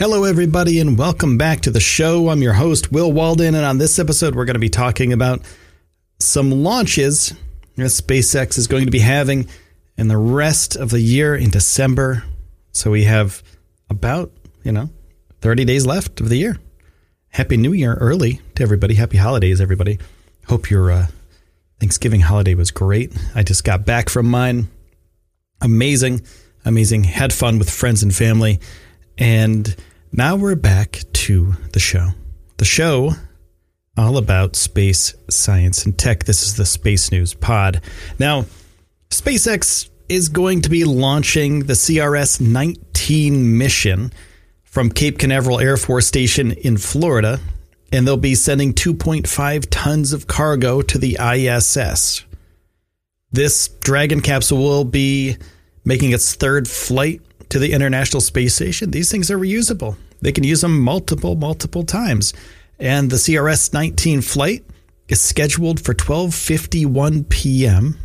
Hello, everybody, and welcome back to the show. I'm your host, Will Walden, and on this episode, we're going to be talking about some launches that SpaceX is going to be having in the rest of the year in December. So we have about, you know, 30 days left of the year. Happy New Year early to everybody. Happy holidays, everybody. Hope your uh, Thanksgiving holiday was great. I just got back from mine. Amazing, amazing. Had fun with friends and family. And now we're back to the show. The show all about space science and tech. This is the Space News Pod. Now, SpaceX is going to be launching the CRS 19 mission from Cape Canaveral Air Force Station in Florida, and they'll be sending 2.5 tons of cargo to the ISS. This Dragon capsule will be making its third flight to the International Space Station. These things are reusable. They can use them multiple, multiple times. And the CRS 19 flight is scheduled for 12:51 p.m.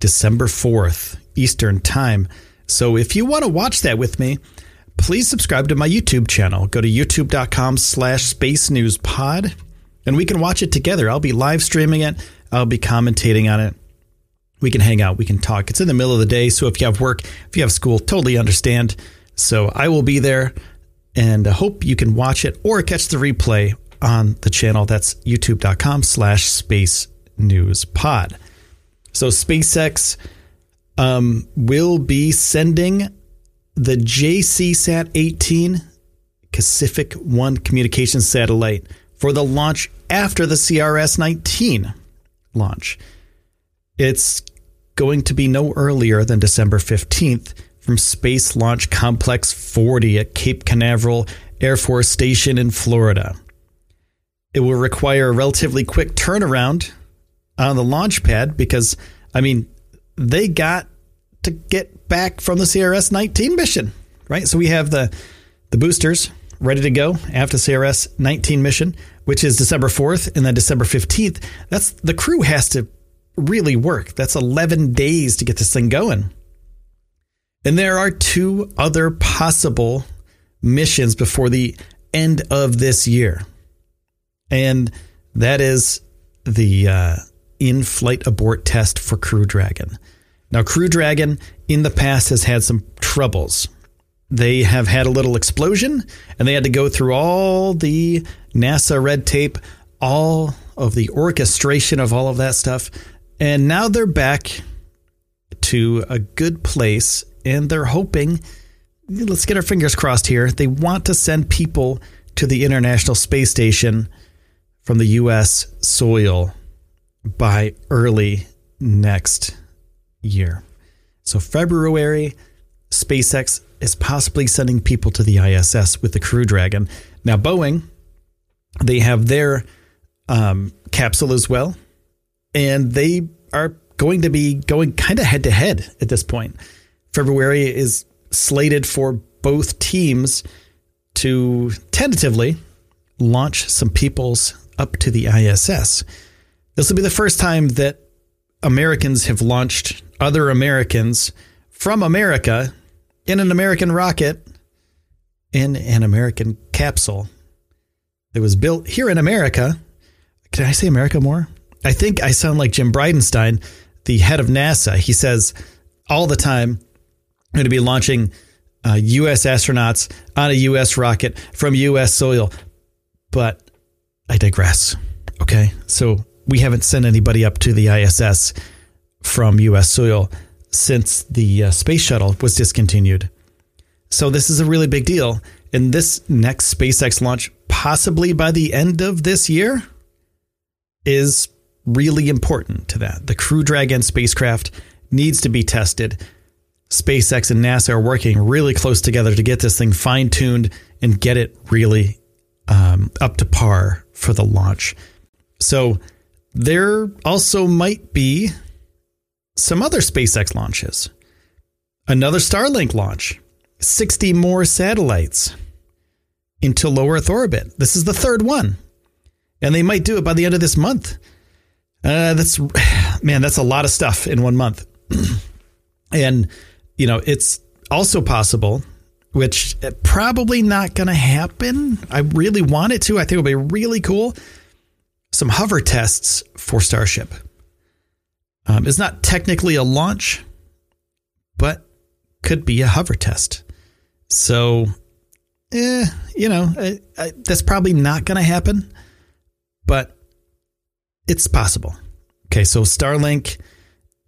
December 4th Eastern Time. So if you want to watch that with me, please subscribe to my YouTube channel. Go to youtube.com slash space news pod and we can watch it together. I'll be live streaming it. I'll be commentating on it we can hang out, we can talk. It's in the middle of the day, so if you have work, if you have school, totally understand. So I will be there and I hope you can watch it or catch the replay on the channel. That's youtube.com slash space news pod. So SpaceX um, will be sending the JCSat 18 Kacific 1 communication satellite for the launch after the CRS 19 launch. It's going to be no earlier than December 15th from Space Launch Complex 40 at Cape Canaveral Air Force Station in Florida. It will require a relatively quick turnaround on the launch pad because, I mean, they got to get back from the CRS 19 mission, right? So we have the, the boosters ready to go after CRS 19 mission, which is December 4th, and then December 15th. That's the crew has to really work. That's 11 days to get this thing going. And there are two other possible missions before the end of this year. And that is the uh, in flight abort test for Crew Dragon. Now, Crew Dragon in the past has had some troubles. They have had a little explosion and they had to go through all the NASA red tape, all of the orchestration of all of that stuff. And now they're back to a good place and they're hoping, let's get our fingers crossed here, they want to send people to the International Space Station from the US soil by early next year. So, February, SpaceX is possibly sending people to the ISS with the Crew Dragon. Now, Boeing, they have their um, capsule as well and they are going to be going kind of head to head at this point. February is slated for both teams to tentatively launch some peoples up to the ISS. This will be the first time that Americans have launched other Americans from America in an American rocket in an American capsule that was built here in America. Can I say America more? I think I sound like Jim Bridenstine, the head of NASA. He says all the time, I'm going to be launching uh, U.S. astronauts on a U.S. rocket from U.S. soil. But I digress. Okay. So we haven't sent anybody up to the ISS from U.S. soil since the uh, space shuttle was discontinued. So this is a really big deal. And this next SpaceX launch, possibly by the end of this year, is really important to that. The Crew Dragon spacecraft needs to be tested. SpaceX and NASA are working really close together to get this thing fine tuned and get it really um, up to par for the launch. So there also might be some other SpaceX launches, another Starlink launch, 60 more satellites into low Earth orbit. This is the third one. And they might do it by the end of this month. Uh, that's, man, that's a lot of stuff in one month. and, you know, it's also possible, which uh, probably not going to happen. I really want it to. I think it'll be really cool. Some hover tests for Starship. Um, it's not technically a launch, but could be a hover test. So, eh, you know, I, I, that's probably not going to happen, but it's possible. Okay, so Starlink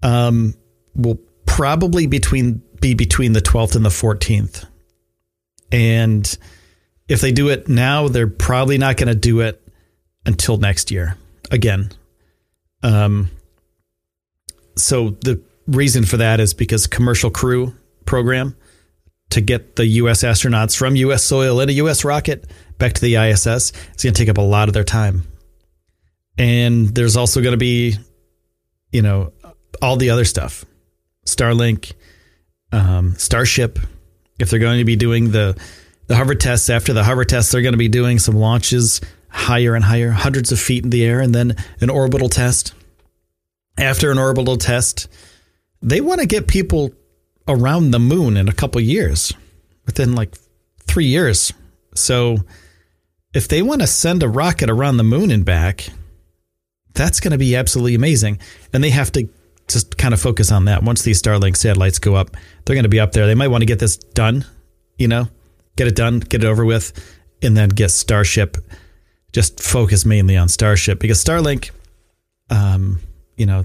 um, will probably between be between the 12th and the 14th. And if they do it now, they're probably not going to do it until next year. Again, um, so the reason for that is because commercial crew program to get the U.S. astronauts from U.S. soil in a U.S. rocket back to the ISS is going to take up a lot of their time. And there's also going to be, you know, all the other stuff Starlink, um, Starship. If they're going to be doing the, the hover tests, after the hover tests, they're going to be doing some launches higher and higher, hundreds of feet in the air, and then an orbital test. After an orbital test, they want to get people around the moon in a couple years, within like three years. So if they want to send a rocket around the moon and back, that's going to be absolutely amazing. And they have to just kind of focus on that. Once these Starlink satellites go up, they're going to be up there. They might want to get this done, you know, get it done, get it over with, and then get Starship. Just focus mainly on Starship because Starlink, um, you know,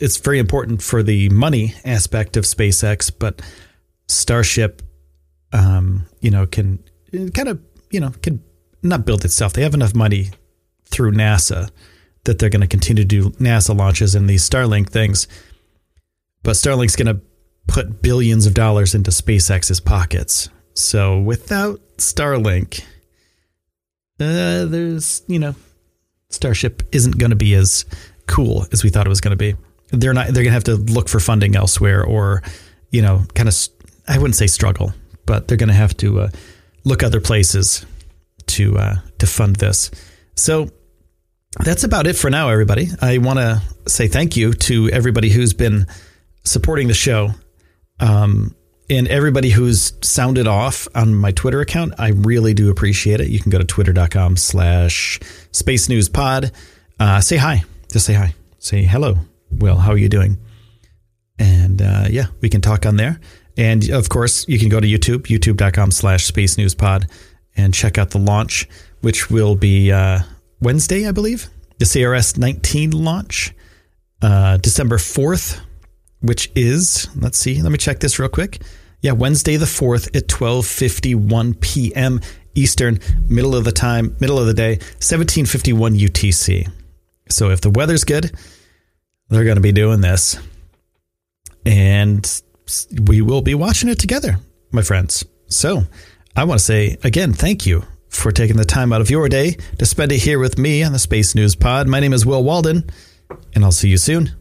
it's very important for the money aspect of SpaceX, but Starship, um, you know, can kind of, you know, can not build itself. They have enough money through NASA that they're going to continue to do NASA launches and these Starlink things. But Starlink's going to put billions of dollars into SpaceX's pockets. So without Starlink, uh, there's, you know, Starship isn't going to be as cool as we thought it was going to be. They're not, they're going to have to look for funding elsewhere or, you know, kind of, I wouldn't say struggle, but they're going to have to uh, look other places to, uh, to fund this. So that's about it for now, everybody. I want to say thank you to everybody who's been supporting the show. Um, and everybody who's sounded off on my Twitter account, I really do appreciate it. You can go to twitter.com slash space news pod. Uh, say hi. Just say hi. Say hello. Will, how are you doing? And uh, yeah, we can talk on there. And of course, you can go to YouTube, youtube.com slash space news pod, and check out the launch, which will be uh, Wednesday, I believe, the CRS 19 launch, uh, December 4th, which is, let's see, let me check this real quick. Yeah, Wednesday the 4th at 12:51 p.m. Eastern, middle of the time, middle of the day, 1751 UTC. So if the weather's good, they're going to be doing this. And we will be watching it together, my friends. So I want to say again, thank you for taking the time out of your day to spend it here with me on the Space News Pod. My name is Will Walden, and I'll see you soon.